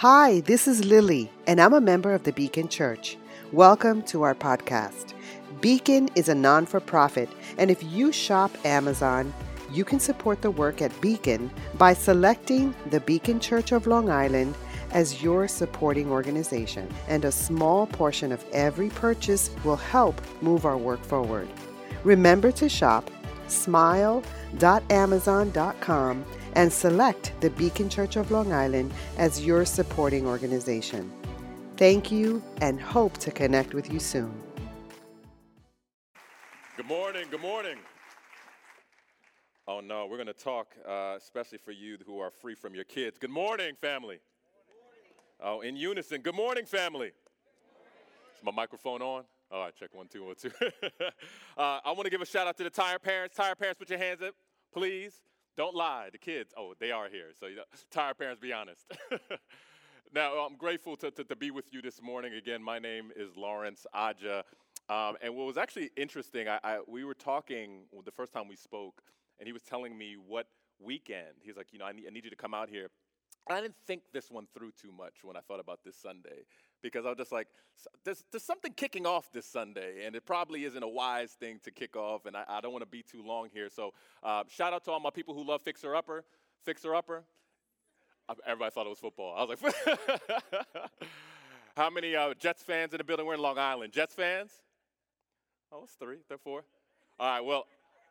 Hi, this is Lily, and I'm a member of the Beacon Church. Welcome to our podcast. Beacon is a non for profit, and if you shop Amazon, you can support the work at Beacon by selecting the Beacon Church of Long Island as your supporting organization, and a small portion of every purchase will help move our work forward. Remember to shop smile.amazon.com and select the Beacon Church of Long Island as your supporting organization. Thank you and hope to connect with you soon. Good morning, good morning. Oh no, we're going to talk, uh, especially for you who are free from your kids. Good morning, family. Oh, in unison. Good morning, family. Is my microphone on? All right, check one, two, one, two. uh, I want to give a shout out to the tire parents. Tire parents, put your hands up, please. Don't lie. The kids, oh, they are here. So, you know, tire parents, be honest. now, I'm grateful to, to, to, be with you this morning. Again, my name is Lawrence Aja. Um, and what was actually interesting, I, I, we were talking well, the first time we spoke, and he was telling me what weekend. He's like, you know, I need, I need you to come out here I didn't think this one through too much when I thought about this Sunday because I was just like, there's, there's something kicking off this Sunday, and it probably isn't a wise thing to kick off, and I, I don't want to be too long here. So, uh, shout out to all my people who love Fixer Upper. Fixer Upper. Everybody thought it was football. I was like, how many uh, Jets fans in the building? We're in Long Island. Jets fans? Oh, it's three, they're four. All right, well,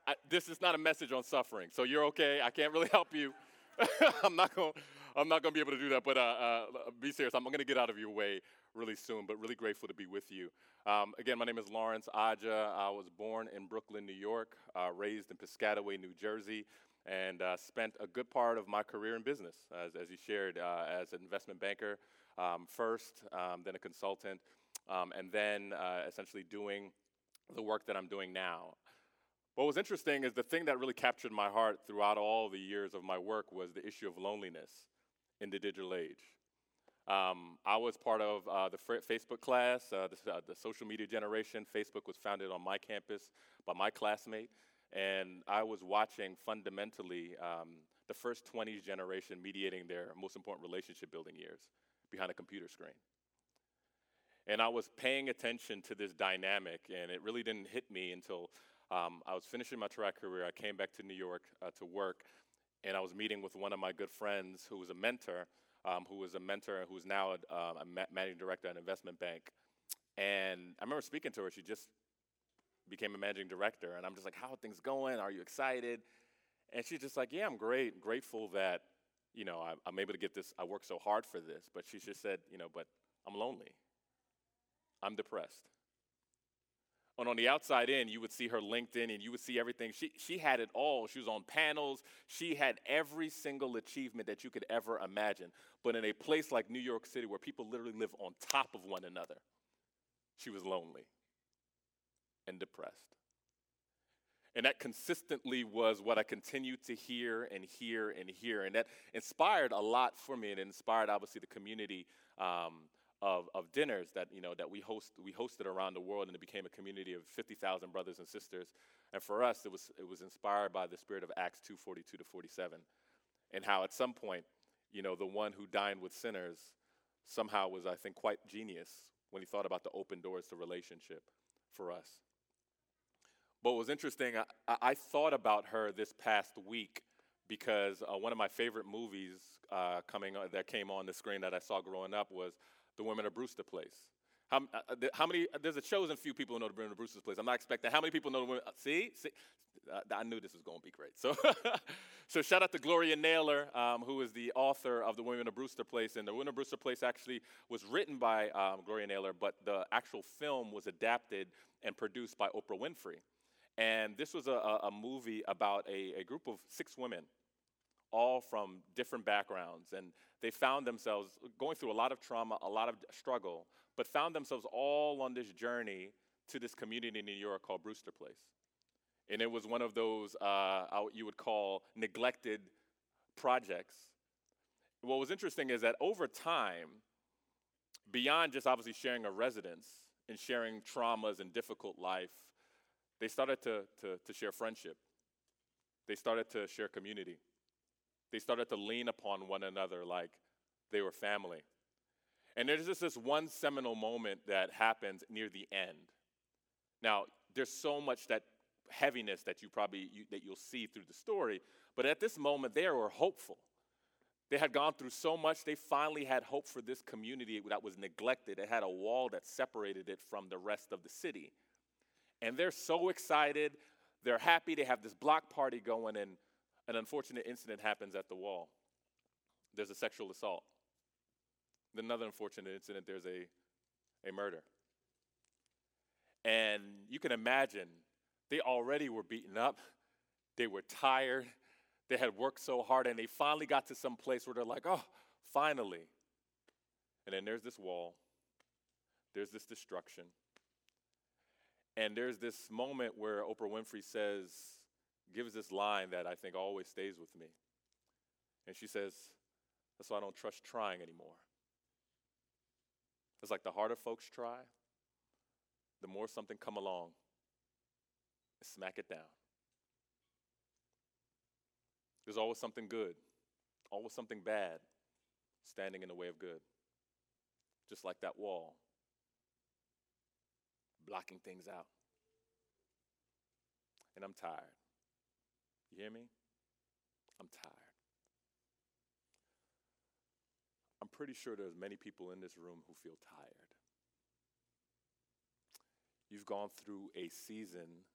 I, this is not a message on suffering, so you're okay. I can't really help you. I'm not going I'm not going to be able to do that, but uh, uh, be serious. I'm going to get out of your way really soon, but really grateful to be with you. Um, again, my name is Lawrence Aja. I was born in Brooklyn, New York, uh, raised in Piscataway, New Jersey, and uh, spent a good part of my career in business, as, as you shared, uh, as an investment banker um, first, um, then a consultant, um, and then uh, essentially doing the work that I'm doing now. What was interesting is the thing that really captured my heart throughout all the years of my work was the issue of loneliness in the digital age. Um, I was part of uh, the Facebook class, uh, the, uh, the, social media generation. Facebook was founded on my campus by my classmate, and I was watching fundamentally um, the first 20s generation mediating their most important relationship building years behind a computer screen. And I was paying attention to this dynamic, and it really didn't hit me until um, I was finishing my track career. I came back to New York uh, to work, and I was meeting with one of my good friends who was a mentor, um, who was a mentor who's now a, uh, a ma- managing director at an investment bank. And I remember speaking to her. She just became a managing director, and I'm just like, "How are things going? Are you excited?" And she's just like, "Yeah, I'm great. Grateful that you know I, I'm able to get this. I worked so hard for this." But she just said, "You know, but I'm lonely. I'm depressed." And on the outside in, you would see her LinkedIn and you would see everything. She, she had it all. She was on panels. She had every single achievement that you could ever imagine. But in a place like New York City where people literally live on top of one another, she was lonely and depressed. And that consistently was what I continued to hear and hear and hear. And that inspired a lot for me. And it inspired, obviously, the community um, of, of dinners that, you know, that we, host, we hosted around the world, and it became a community of 50,000 brothers and sisters. And for us, it was, it was inspired by the spirit of Acts 2.42 to 47, and how at some point, you know, the one who dined with sinners somehow was, I think, quite genius when he thought about the open doors to relationship for us. But what was interesting, I, I thought about her this past week because uh, one of my favorite movies uh, coming that came on the screen that I saw growing up was the women of Brewster Place. How, uh, uh how many, uh, there's a chosen few people who know the women of Brewster Place. I'm not expecting, how many people know the women, uh, see? see? Uh, I knew this was going to be great. So, so shout out to Gloria Naylor, um, who is the author of The Women of Brewster Place. And The Women of Brewster Place actually was written by um, Gloria Naylor, but the actual film was adapted and produced by Oprah Winfrey. And this was a, a movie about a, a group of six women all from different backgrounds. And they found themselves going through a lot of trauma, a lot of struggle, but found themselves all on this journey to this community in New York called Brewster Place. And it was one of those uh, you would call neglected projects. What was interesting is that over time, beyond just obviously sharing a residence and sharing traumas and difficult life, they started to, to, to share friendship. They started to share community. They started to lean upon one another like they were family. And there's just this one seminal moment that happens near the end. Now, there's so much that heaviness that you probably you, that you'll see through the story, but at this moment they were hopeful. They had gone through so much, they finally had hope for this community that was neglected. It had a wall that separated it from the rest of the city. And they're so excited, they're happy, they have this block party going, and an unfortunate incident happens at the wall. There's a sexual assault. Then another unfortunate incident, there's a, a murder. And you can imagine they already were beaten up, they were tired, they had worked so hard, and they finally got to some place where they're like, oh, finally. And then there's this wall, there's this destruction. And there's this moment where Oprah Winfrey says, gives this line that I think always stays with me. And she says, That's why I don't trust trying anymore. It's like the harder folks try, the more something come along and smack it down. There's always something good, always something bad standing in the way of good. Just like that wall, blocking things out. And I'm tired. You hear me? I'm tired. I'm pretty sure there's many people in this room who feel tired. You've gone through a season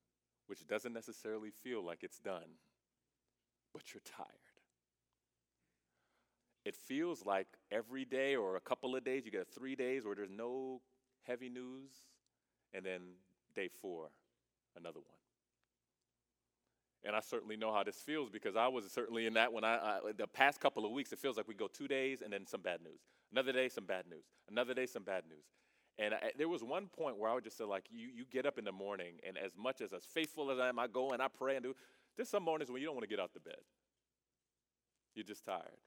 which doesn't necessarily feel like it's done, but you're tired. It feels like every day or a couple of days, you get three days where there's no heavy news, and then day four, another one. And I certainly know how this feels because I was certainly in that when I, I, the past couple of weeks, it feels like we go two days and then some bad news. Another day, some bad news. Another day, some bad news. And I, there was one point where I would just say, like, you, you get up in the morning, and as much as as faithful as I am, I go and I pray and do. There's some mornings when you don't want to get out the bed. You're just tired.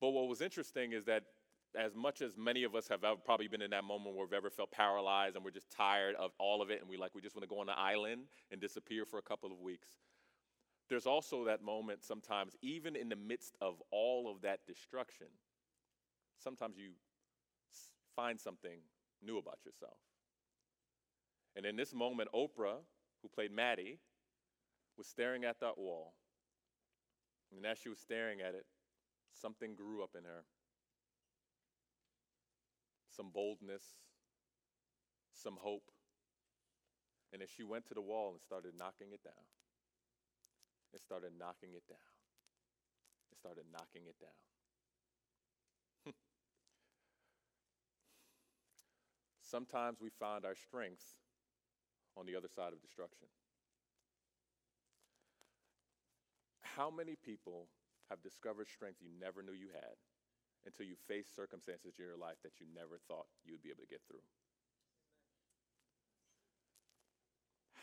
But what was interesting is that as much as many of us have probably been in that moment where we've ever felt paralyzed and we're just tired of all of it and we like we just want to go on an island and disappear for a couple of weeks there's also that moment sometimes even in the midst of all of that destruction sometimes you find something new about yourself. And in this moment oprah who played Mattie was staring at that wall. And as she was staring at it something grew up in her some boldness, some hope. And as she went to the wall and started knocking it down, it started knocking it down. It started knocking it down. Sometimes we find our strength on the other side of destruction. How many people have discovered strength you never knew you had until you face circumstances in your life that you never thought you would be able to get through.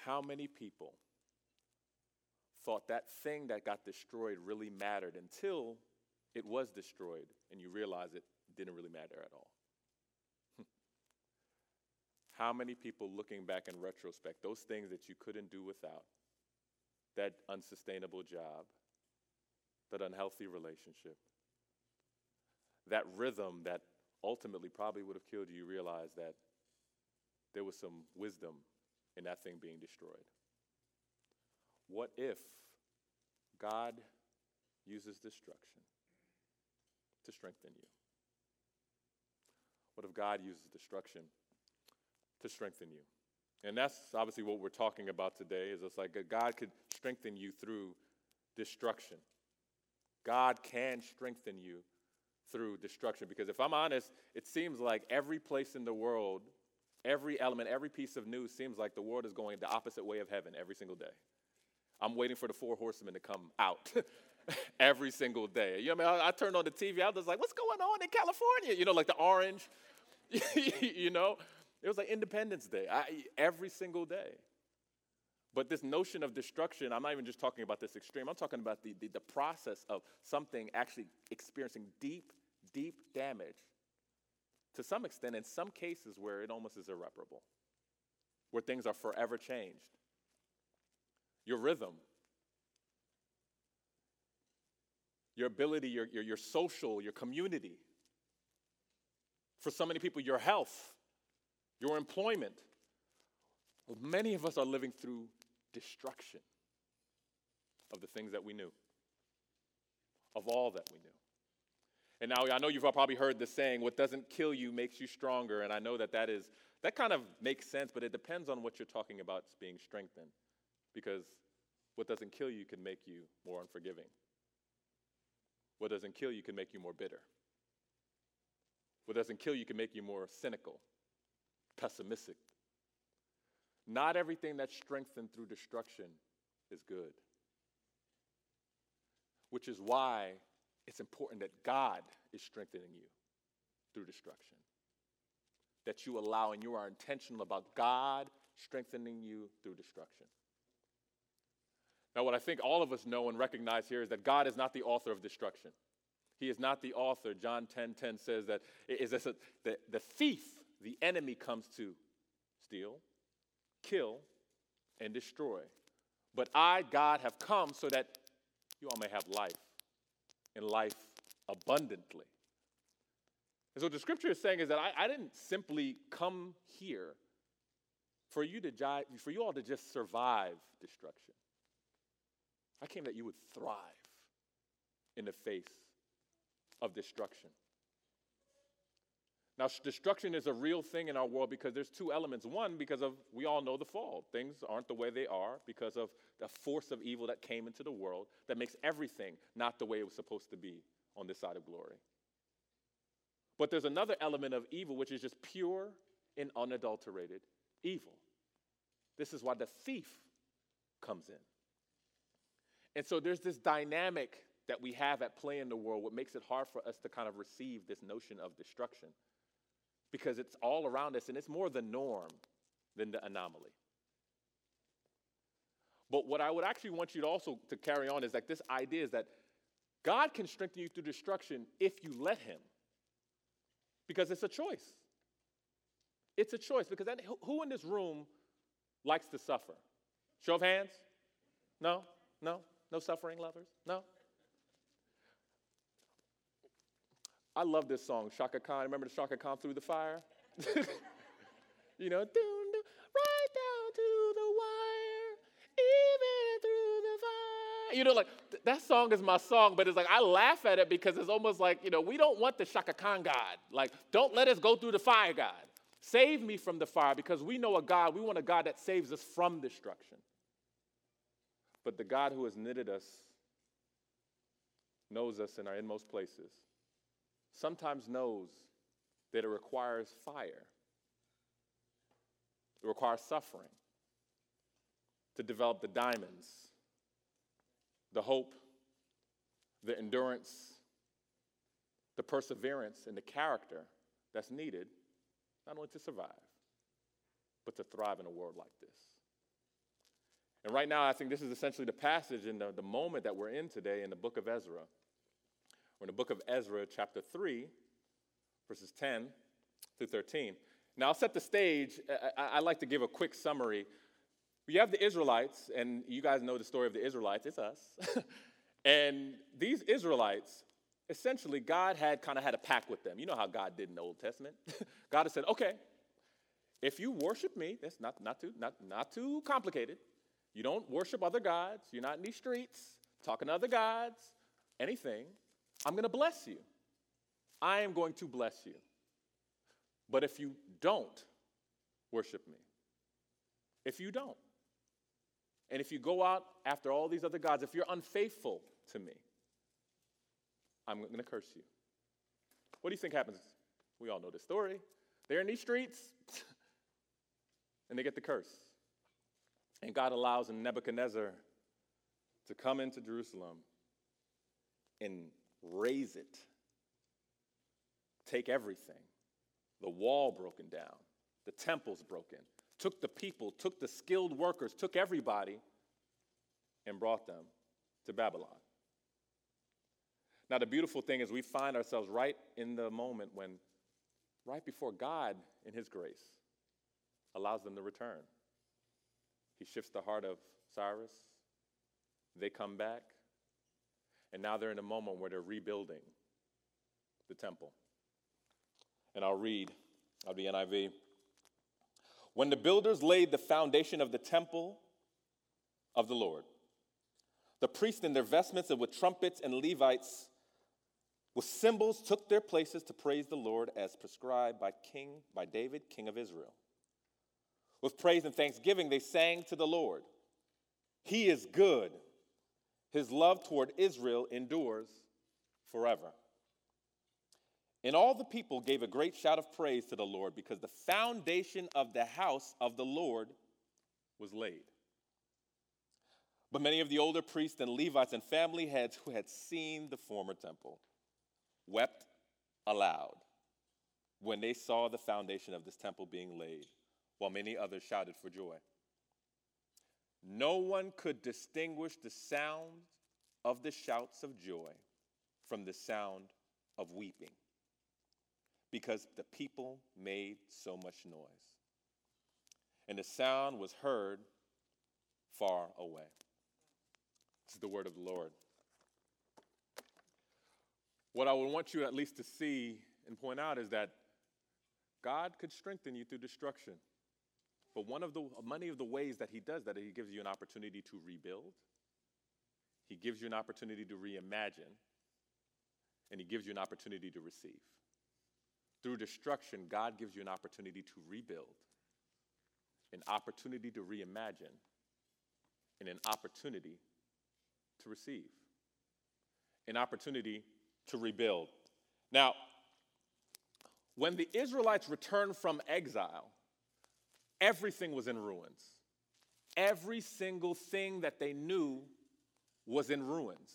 How many people thought that thing that got destroyed really mattered until it was destroyed and you realize it didn't really matter at all? How many people looking back in retrospect, those things that you couldn't do without, that unsustainable job, that unhealthy relationship, that rhythm that ultimately probably would have killed you, you realize that there was some wisdom in that thing being destroyed. What if God uses destruction to strengthen you? What if God uses destruction to strengthen you? And that's obviously what we're talking about today is it's like God could strengthen you through destruction. God can strengthen you through destruction. Because if I'm honest, it seems like every place in the world, every element, every piece of news seems like the world is going the opposite way of heaven every single day. I'm waiting for the four horsemen to come out every single day. You know, what I mean, I, I turned on the TV. I was like, "What's going on in California?" You know, like the orange. you know, it was like Independence Day I, every single day. But this notion of destruction, I'm not even just talking about this extreme, I'm talking about the, the, the, process of something actually experiencing deep, deep damage to some extent, in some cases where it almost is irreparable, where things are forever changed. Your rhythm, your ability, your, your, your social, your community, For so many people, your health, your employment. Many of us are living through destruction of the things that we knew, of all that we knew. And now I know you've probably heard the saying, what doesn't kill you makes you stronger. And I know that that is, that kind of makes sense, but it depends on what you're talking about being strengthened. Because what doesn't kill you can make you more unforgiving. What doesn't kill you can make you more bitter. What doesn't kill you can make you more cynical, pessimistic. Not everything that's strengthened through destruction is good. Which is why it's important that God is strengthening you through destruction. That you allow and you are intentional about God strengthening you through destruction. Now, what I think all of us know and recognize here is that God is not the author of destruction. He is not the author. John 10 10 says that is this a, the, the thief, the enemy, comes to steal, kill, and destroy. But I, God, have come so that you all may have life, and life abundantly. And so, the scripture is saying is that I, I didn't simply come here for you to for you all to just survive destruction. I came that you would thrive in the face of destruction. Now, destruction is a real thing in our world because there's two elements. One, because of, we all know the fall. Things aren't the way they are because of the force of evil that came into the world that makes everything not the way it was supposed to be on this side of glory. But there's another element of evil which is just pure and unadulterated evil. This is why the thief comes in. And so there's this dynamic that we have at play in the world, what makes it hard for us to kind of receive this notion of destruction. Because it's all around us and it's more the norm than the anomaly. But what I would actually want you to also to carry on is like this idea is that God can strengthen you through destruction if you let him. Because it's a choice. It's a choice because that, who in this room likes to suffer? Show of hands? No? No? No suffering lovers? No? I love this song, Chaka Khan. Remember the Chaka Khan through the fire? you know, right down to the wire, even through the fire. You know, like th- that song is my song, but it's like I laugh at it because it's almost like, you know, we don't want the Chaka Khan God. Like, don't let us go through the fire, God. Save me from the fire because we know a God, we want a God that saves us from destruction. But the God who has knitted us knows us in our inmost places sometimes knows that it requires fire, it requires suffering to develop the diamonds, the hope, the endurance, the perseverance, and the character that's needed not only to survive, but to thrive in a world like this. And right now, I think this is essentially the passage and the, the moment that we're in today in the book of Ezra. We're in the book of Ezra, chapter 3, verses 10 through 13. Now, I'll set the stage. I, I like to give a quick summary. We have the Israelites, and you guys know the story of the Israelites. It's us. and these Israelites, essentially, God had kind of had a pact with them. You know how God did in the Old Testament. God had said, okay, if you worship me, that's not, not, too, not, not too complicated. You don't worship other gods. You're not in these streets talking to other gods, anything. I'm going to bless you. I am going to bless you. But if you don't worship me, if you don't, and if you go out after all these other gods, if you're unfaithful to me, I'm going to curse you. What do you think happens? We all know the story. They're in these streets, and they get the curse. And God allows Nebuchadnezzar to come into Jerusalem and raze it, take everything. The wall broken down, the temple's broken, took the people, took the skilled workers, took everybody, and brought them to Babylon. Now, the beautiful thing is we find ourselves right in the moment when, right before God, in His grace, allows them to return. He shifts the heart of Cyrus. They come back. And now they're in a moment where they're rebuilding the temple. and I'll read out of the NIV. When the builders laid the foundation of the temple of the Lord, the priests in their vestments and with trumpets and Levites with cymbals took their places to praise the Lord as prescribed by King by David, king of Israel. With praise and thanksgiving they sang to the Lord. He is good. His love toward Israel endures forever. And all the people gave a great shout of praise to the Lord because the foundation of the house of the Lord was laid. But many of the older priests and Levites and family heads who had seen the former temple wept aloud when they saw the foundation of this temple being laid, while many others shouted for joy. No one could distinguish the sound of the shouts of joy from the sound of weeping because the people made so much noise. And the sound was heard far away. This is the word of the Lord. What I would want you at least to see and point out is that God could strengthen you through destruction. But one of the many of the ways that he does that, he gives you an opportunity to rebuild. He gives you an opportunity to reimagine. And he gives you an opportunity to receive. Through destruction, God gives you an opportunity to rebuild, an opportunity to reimagine, and an opportunity to receive. An opportunity to rebuild. Now, when the Israelites returned from exile, everything was in ruins. Every single thing that they knew was in ruins.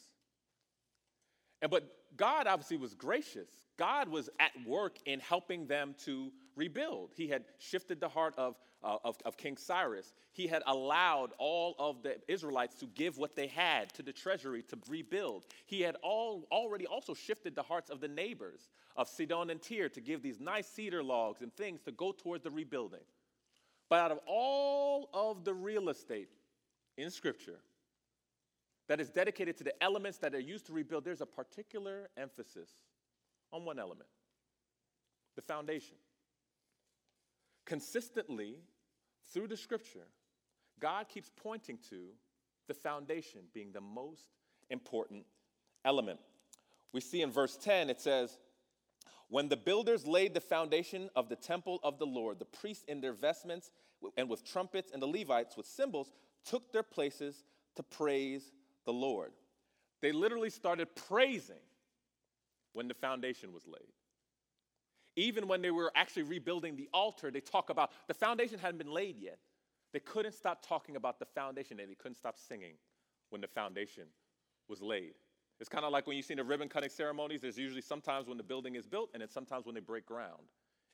And but God obviously was gracious. God was at work in helping them to rebuild. He had shifted the heart of, uh, of, of, King Cyrus. He had allowed all of the Israelites to give what they had to the treasury to rebuild. He had all, already also shifted the hearts of the neighbors of Sidon and Tyre to give these nice cedar logs and things to go towards the rebuilding. But out of all of the real estate in Scripture that is dedicated to the elements that are used to rebuild, there's a particular emphasis on one element the foundation. Consistently, through the scripture, God keeps pointing to the foundation being the most important element. We see in verse 10, it says, When the builders laid the foundation of the temple of the Lord, the priests in their vestments and with trumpets, and the Levites with cymbals took their places to praise the Lord. They literally started praising when the foundation was laid. Even when they were actually rebuilding the altar, they talk about the foundation hadn't been laid yet. They couldn't stop talking about the foundation and they couldn't stop singing when the foundation was laid. It's kind of like when you see the ribbon cutting ceremonies, there's usually sometimes when the building is built and then sometimes when they break ground.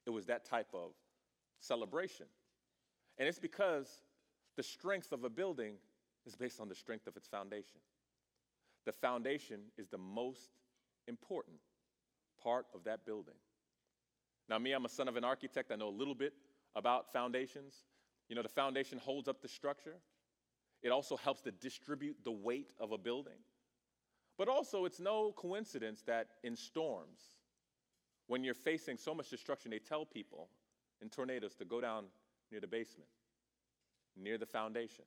It was that type of celebration. And it's because the strength of a building is based on the strength of its foundation. The foundation is the most important part of that building. Now, me, I'm a son of an architect. I know a little bit about foundations. You know, the foundation holds up the structure, it also helps to distribute the weight of a building. But also, it's no coincidence that in storms, when you're facing so much destruction, they tell people in tornadoes to go down near the basement, near the foundation.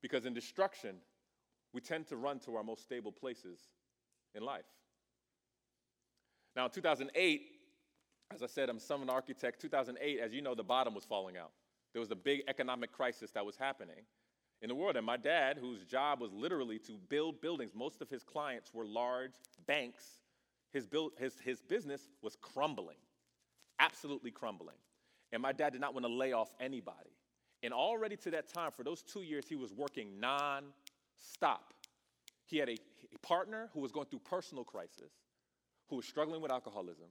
Because in destruction, we tend to run to our most stable places in life. Now, in 2008, as I said, I'm of an architect. 2008, as you know, the bottom was falling out. There was a big economic crisis that was happening in the world. And my dad, whose job was literally to build buildings, most of his clients were large banks. His, his, his business was crumbling, absolutely crumbling. And my dad did not want to lay off anybody. And already to that time, for those two years, he was working non-stop. He had a, a partner who was going through personal crisis, who was struggling with alcoholism,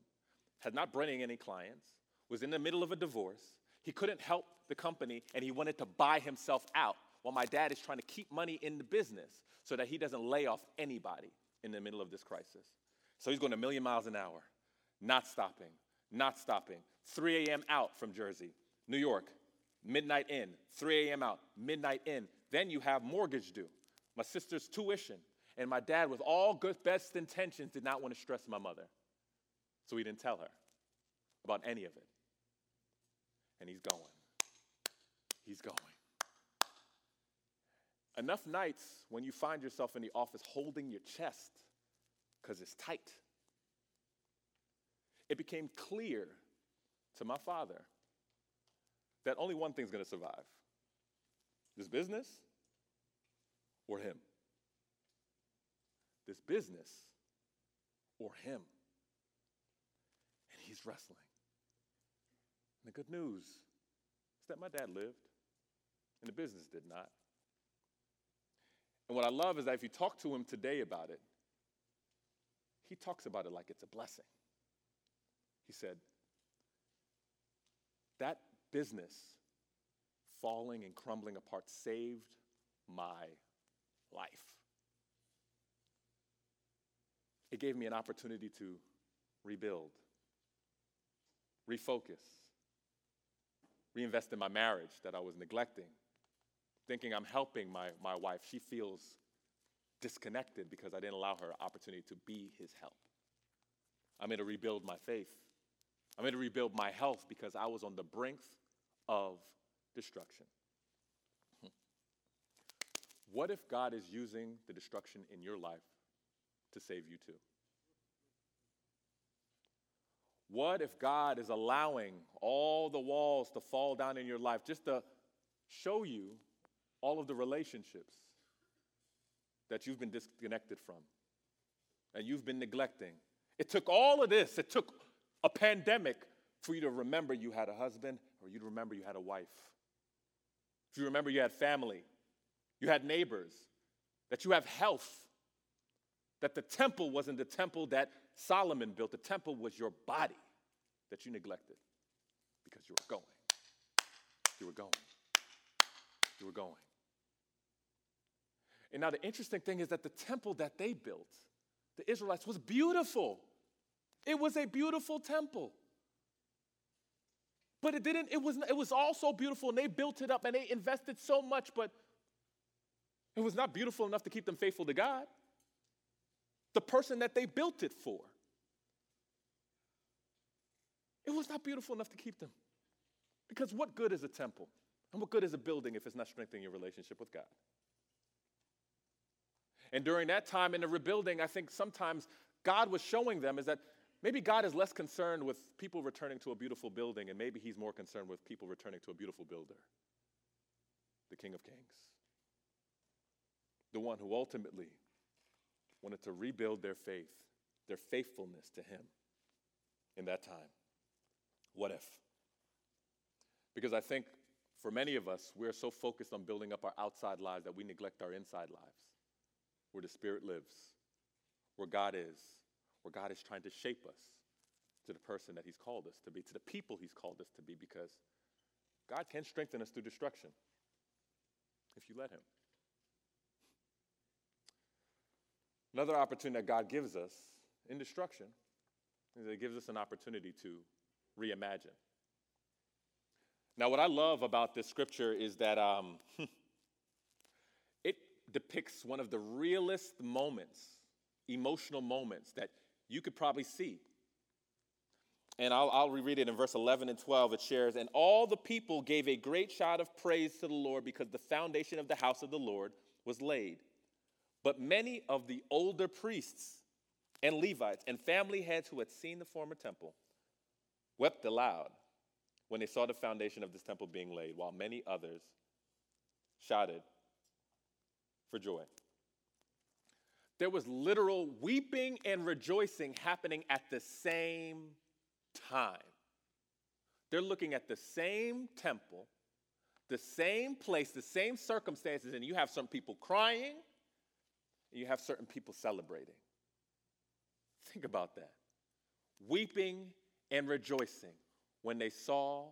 had not bringing any clients, was in the middle of a divorce. He couldn't help the company, and he wanted to buy himself out while my dad is trying to keep money in the business so that he doesn't lay off anybody in the middle of this crisis. So he's going a million miles an hour, not stopping, not stopping. 3 a.m. out from Jersey, New York, midnight in, 3 a.m. out, midnight in. Then you have mortgage due, my sister's tuition, and my dad, with all good best intentions, did not want to stress my mother. So he didn't tell her. about any of it. And he's going. He's going. Enough nights when you find yourself in the office holding your chest because it's tight. It became clear to my father that only one thing's going to survive this business or him. This business or him. And he's wrestling. And the good news is that my dad lived and the business did not. And what I love is that if you talk to him today about it, he talks about it like it's a blessing. He said, That business falling and crumbling apart saved my life. It gave me an opportunity to rebuild, refocus, reinvest in my marriage that I was neglecting, thinking I'm helping my, my wife. She feels disconnected because I didn't allow her opportunity to be his help. I'm going to rebuild my faith. I'm going to rebuild my health because I was on the brink of destruction. Hmm. What if God is using the destruction in your life to save you too? What if God is allowing all the walls to fall down in your life just to show you all of the relationships that you've been disconnected from and you've been neglecting? It took all of this, it took a pandemic for you to remember you had a husband or you to remember you had a wife. If you remember you had family, you had neighbors, that you have health, that the temple wasn't the temple that Solomon built, the temple was your body that you neglected because you were going. You were going. You were going. And now the interesting thing is that the temple that they built, the Israelites, was beautiful. It was a beautiful temple. But it didn't, it was, it was all so beautiful and they built it up and they invested so much, but it was not beautiful enough to keep them faithful to God. The person that they built it for. It was not beautiful enough to keep them. Because what good is a temple? And what good is a building if it's not strengthening your relationship with God? And during that time in the rebuilding, I think sometimes God was showing them is that maybe God is less concerned with people returning to a beautiful building, and maybe He's more concerned with people returning to a beautiful builder, the King of Kings, the one who ultimately wanted to rebuild their faith, their faithfulness to Him in that time. What if? Because I think for many of us, we're so focused on building up our outside lives that we neglect our inside lives, where the Spirit lives, where God is, where God is trying to shape us to the person that He's called us to be, to the people He's called us to be, because God can strengthen us through destruction if you let Him. Another opportunity that God gives us in destruction is that it gives us an opportunity to reimagine. Now, what I love about this scripture is that um, depicts one of the realest moments, emotional moments that you could probably see. And I'll, I'll reread it in verse 11 and 12. It shares, And all the people gave a great shout of praise to the Lord because the foundation of the house of the Lord was laid. But many of the older priests and Levites and family heads who had seen the former temple wept aloud when they saw the foundation of this temple being laid, while many others shouted for joy. There was literal weeping and rejoicing happening at the same time. They're looking at the same temple, the same place, the same circumstances, and you have some people crying, and you have certain people celebrating. Think about that. Weeping and rejoicing when they saw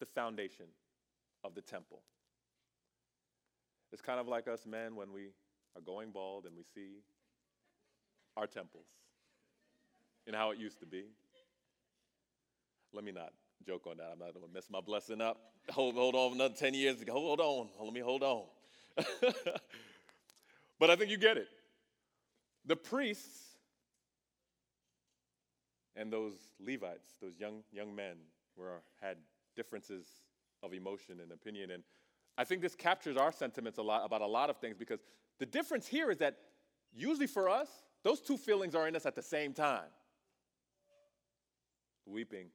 the foundation of the temple. It's kind of like us men when we are going bald and we see our temples and how it used to be. Let me not joke on that. I'm not going to mess my blessing up. Hold, hold on another 10 years. Hold on. Let me hold on. but I think you get it. The priests and those Levites, those young, young men, were, had differences of emotion and opinion. And I think this captures our sentiments a lot about a lot of things because the difference here is that usually for us, those two feelings are in us at the same time weeping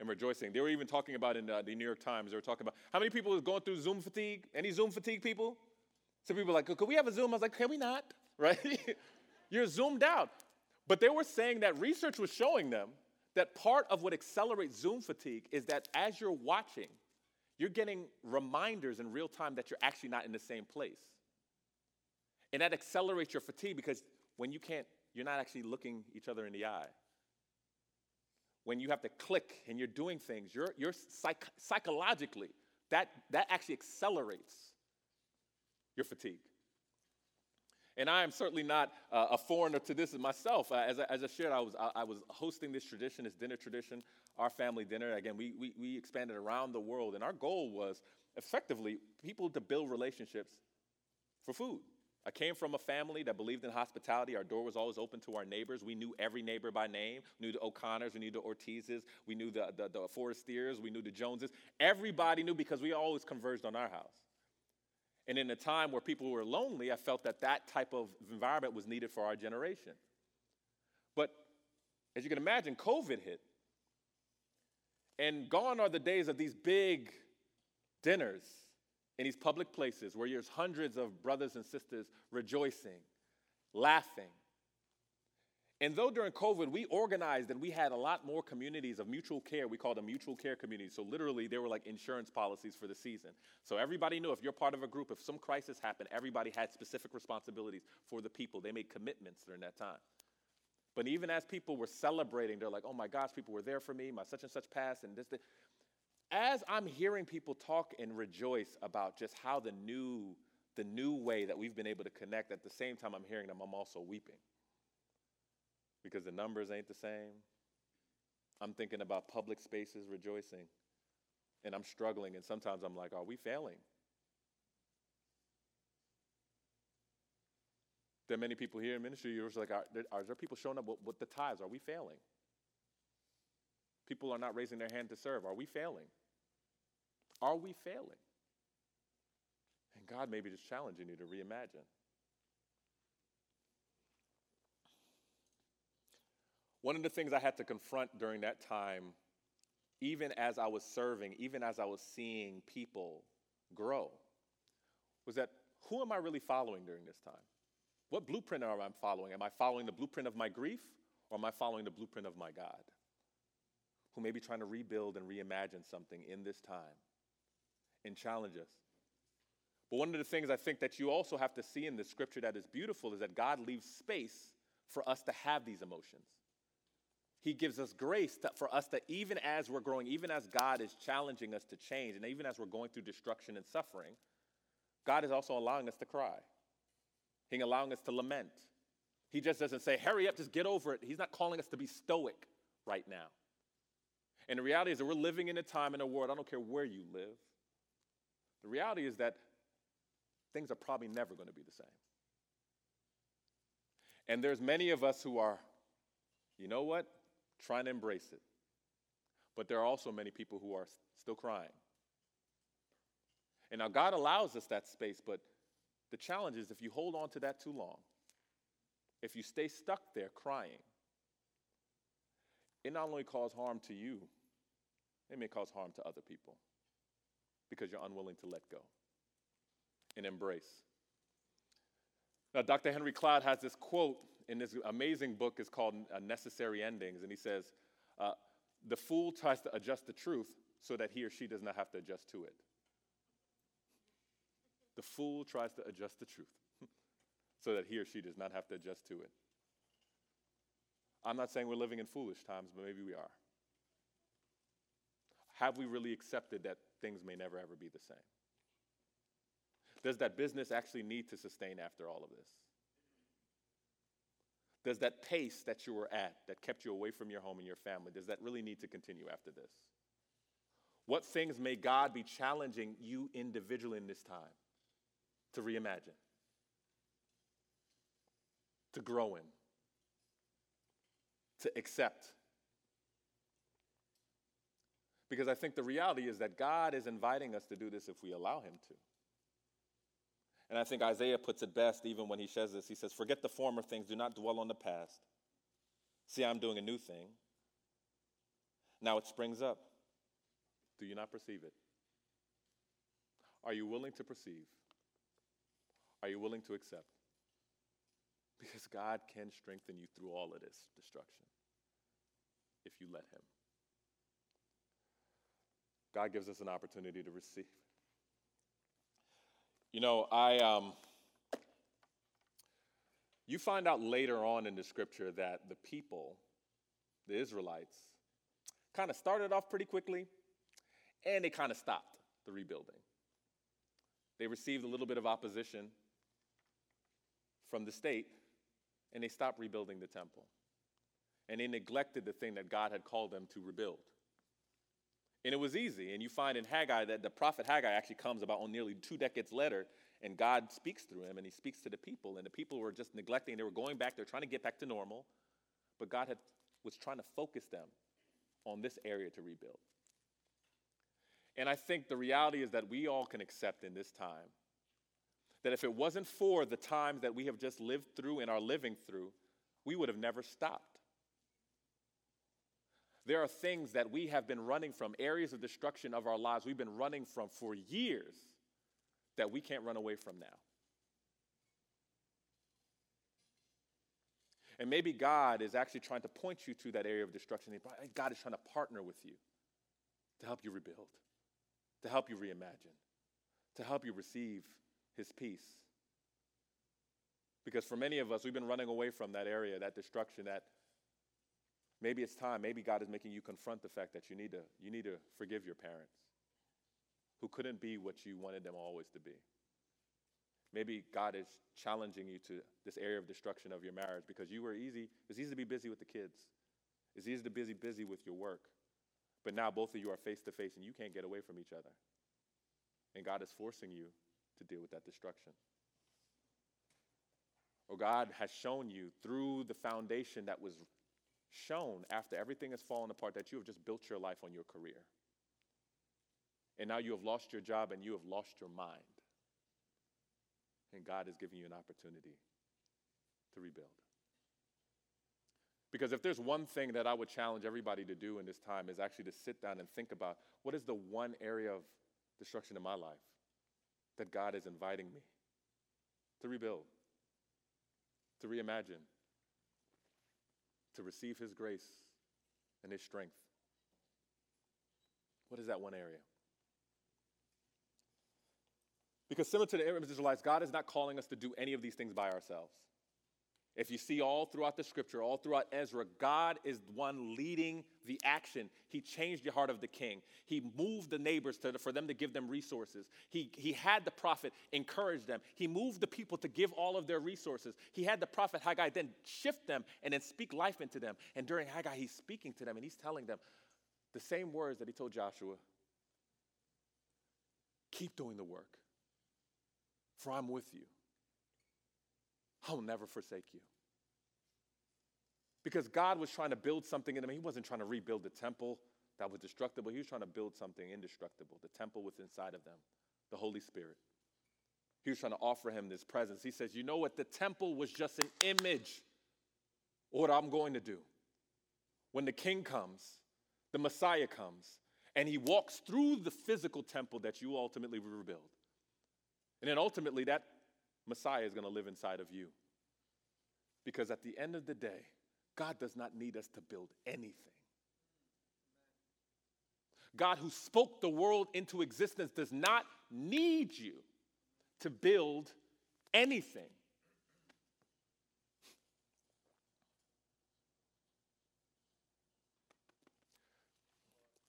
and rejoicing. They were even talking about in uh, the New York Times, they were talking about how many people are going through Zoom fatigue? Any Zoom fatigue people? Some people like, could we have a Zoom? I was like, can we not? Right? You're zoomed out. But they were saying that research was showing them that part of what accelerates Zoom fatigue is that as you're watching, you're getting reminders in real time that you're actually not in the same place. And that accelerates your fatigue because when you can't, you're not actually looking each other in the eye. When you have to click and you're doing things, you're, you're psych- psychologically, that, that actually accelerates your fatigue. And I am certainly not uh, a foreigner to this myself. Uh, as, I, as I shared, I was, I, I, was hosting this tradition, this dinner tradition, our family dinner. Again, we, we, we expanded around the world, and our goal was effectively people to build relationships for food. I came from a family that believed in hospitality. Our door was always open to our neighbors. We knew every neighbor by name. We knew the O'Connors, we knew the Ortizes, we knew the, the, the Forestiers, we knew the Joneses. Everybody knew because we always converged on our house. And in a time where people were lonely, I felt that that type of environment was needed for our generation. But as you can imagine, COVID hit. And gone are the days of these big dinners in these public places where there's hundreds of brothers and sisters rejoicing, laughing, and though during COVID we organized and we had a lot more communities of mutual care, we called them mutual care communities. So literally, they were like insurance policies for the season. So everybody knew if you're part of a group, if some crisis happened, everybody had specific responsibilities for the people. They made commitments during that time. But even as people were celebrating, they're like, oh my gosh, people were there for me, my such and such passed, and this. this. As I'm hearing people talk and rejoice about just how the new, the new way that we've been able to connect, at the same time I'm hearing them, I'm also weeping because the numbers ain't the same. I'm thinking about public spaces rejoicing, and I'm struggling, and sometimes I'm like, are we failing? There are many people here in ministry, you're just like, are there, are there people showing up with, with the tithes? Are we failing? People are not raising their hand to serve. Are we failing? Are we failing? And God may be just challenging you to reimagine. One of the things I had to confront during that time, even as I was serving, even as I was seeing people grow, was that who am I really following during this time? What blueprint am I following? Am I following the blueprint of my grief or am I following the blueprint of my God? Who may be trying to rebuild and reimagine something in this time and challenge us. But one of the things I think that you also have to see in this scripture that is beautiful is that God leaves space for us to have these emotions. He gives us grace to, for us to, even as we're growing, even as God is challenging us to change, and even as we're going through destruction and suffering, God is also allowing us to cry. He's allowing us to lament. He just doesn't say, hurry up, just get over it. He's not calling us to be stoic right now. And the reality is that we're living in a time in a world, I don't care where you live, the reality is that things are probably never going to be the same. And there's many of us who are, you know what? trying to embrace it. But there are also many people who are still crying. And now God allows us that space, but the challenge is if you hold on to that too long, if you stay stuck there crying, it not only causes harm to you, it may cause harm to other people because you're unwilling to let go and embrace. Now, Dr. Henry Cloud has this quote in this amazing book It's called Necessary Endings, and he says, uh, The fool tries to adjust the truth so that he or she does not have to adjust to it. The fool tries to adjust the truth so that he or she does not have to adjust to it. I'm not saying we're living in foolish times, but maybe we are. Have we really accepted that things may never ever be the same? Does that business actually need to sustain after all of this? Does that pace that you were at, that kept you away from your home and your family, does that really need to continue after this? What things may God be challenging you individually in this time to reimagine, to grow in, to accept, Because I think the reality is that God is inviting us to do this if we allow Him to. And I think Isaiah puts it best even when he says this. He says, Forget the former things, do not dwell on the past. See, I'm doing a new thing. Now it springs up. Do you not perceive it? Are you willing to perceive? Are you willing to accept? Because God can strengthen you through all of this destruction if you let Him. God gives us an opportunity to receive. You know, I um, you find out later on in the scripture that the people, the Israelites, kind of started off pretty quickly and they kind of stopped the rebuilding. They received a little bit of opposition from the state and they stopped rebuilding the temple. And they neglected the thing that God had called them to rebuild. And it was easy. And you find in Haggai that the prophet Haggai actually comes about on nearly two decades later, and God speaks through him, and he speaks to the people. And the people were just neglecting, they were going back, they were trying to get back to normal. But God had, was trying to focus them on this area to rebuild. And I think the reality is that we all can accept in this time that if it wasn't for the times that we have just lived through and are living through, we would have never stopped. There are things that we have been running from, areas of destruction of our lives we've been running from for years that we can't run away from now. And maybe God is actually trying to point you to that area of destruction. God is trying to partner with you to help you rebuild, to help you reimagine, to help you receive His peace. Because for many of us, we've been running away from that area, that destruction, that Maybe it's time. Maybe God is making you confront the fact that you need to, you need to forgive your parents who couldn't be what you wanted them always to be. Maybe God is challenging you to this area of destruction of your marriage because you were easy. It's easy to be busy with the kids. It's easy to be busy, busy with your work. But now both of you are face to face and you can't get away from each other. And God is forcing you to deal with that destruction. Or God has shown you through the foundation that was shown after everything has fallen apart that you have just built your life on your career. And now you have lost your job and you have lost your mind. And God is giving you an opportunity to rebuild. Because if there's one thing that I would challenge everybody to do in this time is actually to sit down and think about what is the one area of destruction in my life that God is inviting me to rebuild, to reimagine, to receive His grace and His strength. What is that one area? Because similar to the Israelites, God is not calling us to do any of these things by ourselves. If you see all throughout the scripture, all throughout Ezra, God is the one leading the action. He changed the heart of the king. He moved the neighbors to, for them to give them resources. He, he had the prophet encourage them. He moved the people to give all of their resources. He had the prophet Haggai then shift them and then speak life into them. And during Haggai, he's speaking to them and he's telling them the same words that he told Joshua Keep doing the work, for I'm with you. I'll never forsake you. Because God was trying to build something in them. He wasn't trying to rebuild the temple that was destructible. He was trying to build something indestructible. The temple was inside of them, the Holy Spirit. He was trying to offer him this presence. He says, You know what? The temple was just an image of what I'm going to do. When the king comes, the Messiah comes, and he walks through the physical temple that you ultimately rebuild. And then ultimately, that Messiah is going to live inside of you. Because at the end of the day, God does not need us to build anything. God, who spoke the world into existence, does not need you to build anything.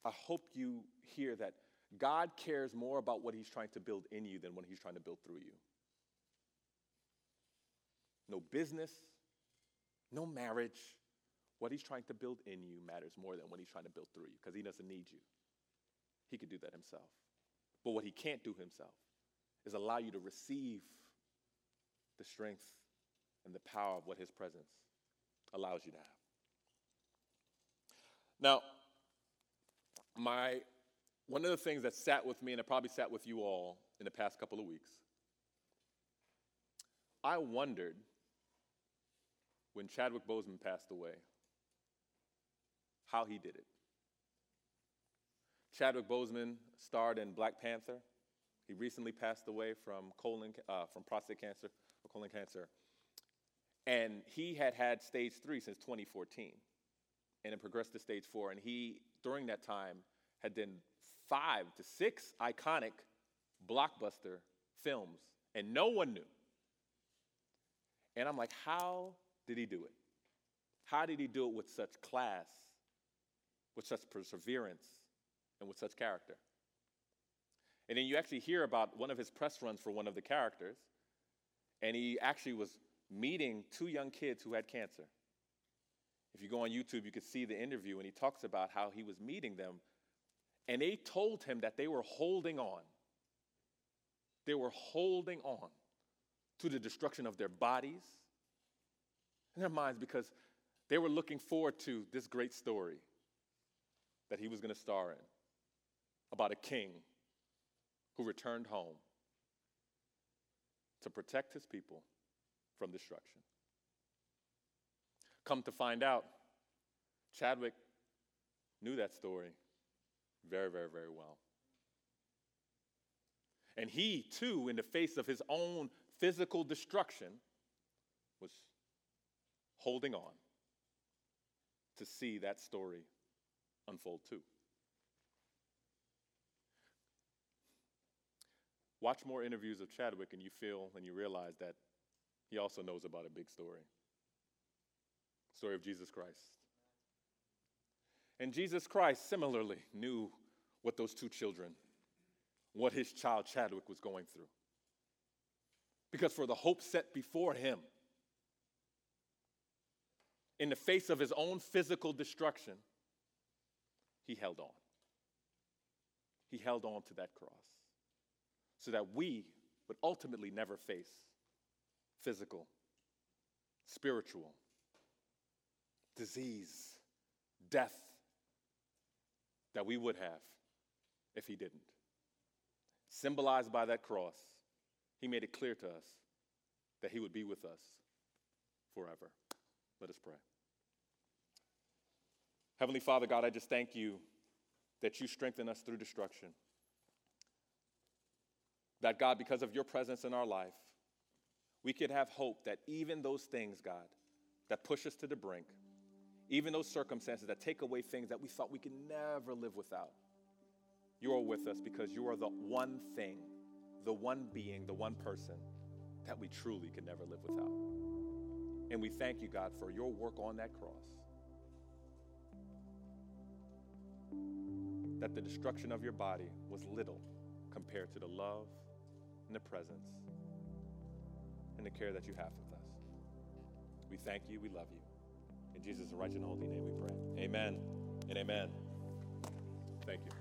I hope you hear that God cares more about what He's trying to build in you than what He's trying to build through you no business, no marriage. What he's trying to build in you matters more than what he's trying to build through you because he doesn't need you. He could do that himself. But what he can't do himself is allow you to receive the strength and the power of what his presence allows you to have. Now, my One of the things that sat with me, and it probably sat with you all in the past couple of weeks, I wondered when Chadwick Boseman passed away how he did it. Chadwick Boseman starred in Black Panther. He recently passed away from colon, uh, from prostate cancer or colon cancer. And he had had stage three since 2014 and it progressed to stage four. And he, during that time, had done five to six iconic blockbuster films, and no one knew. And I'm like, how did he do it? How did he do it with such class, with such perseverance, and with such character? And then you actually hear about one of his press runs for one of the characters, and he actually was meeting two young kids who had cancer. If you go on YouTube, you can see the interview, and he talks about how he was meeting them, and they told him that they were holding on. They were holding on to the destruction of their bodies and their minds because they were looking forward to this great story that he was going to star in about a king who returned home to protect his people from destruction. Come to find out, Chadwick knew that story very, very, very well. And he, too, in the face of his own physical destruction, was holding on to see that story unfold too. Watch more interviews of Chadwick, and you feel and you realize that he also knows about a big story story of Jesus Christ. And Jesus Christ similarly knew what those two children, what his child Chadwick was going through. Because for the hope set before him, in the face of his own physical destruction, he held on. He held on to that cross so that we would ultimately never face physical, spiritual, disease, death that we would have if he didn't. Symbolized by that cross, he made it clear to us that he would be with us forever. Let us pray. Heavenly Father, God, I just thank you that you strengthen us through destruction. That, God, because of your presence in our life, we could have hope that even those things, God, that push us to the brink, even those circumstances that take away things that we thought we could never live without. You are with us because you are the one thing, the one being, the one person that we truly can never live without. And we thank you, God, for your work on that cross. That the destruction of your body was little compared to the love and the presence and the care that you have with us. We thank you. We love you. In Jesus' righteous and holy name we pray. Amen and amen. Thank you.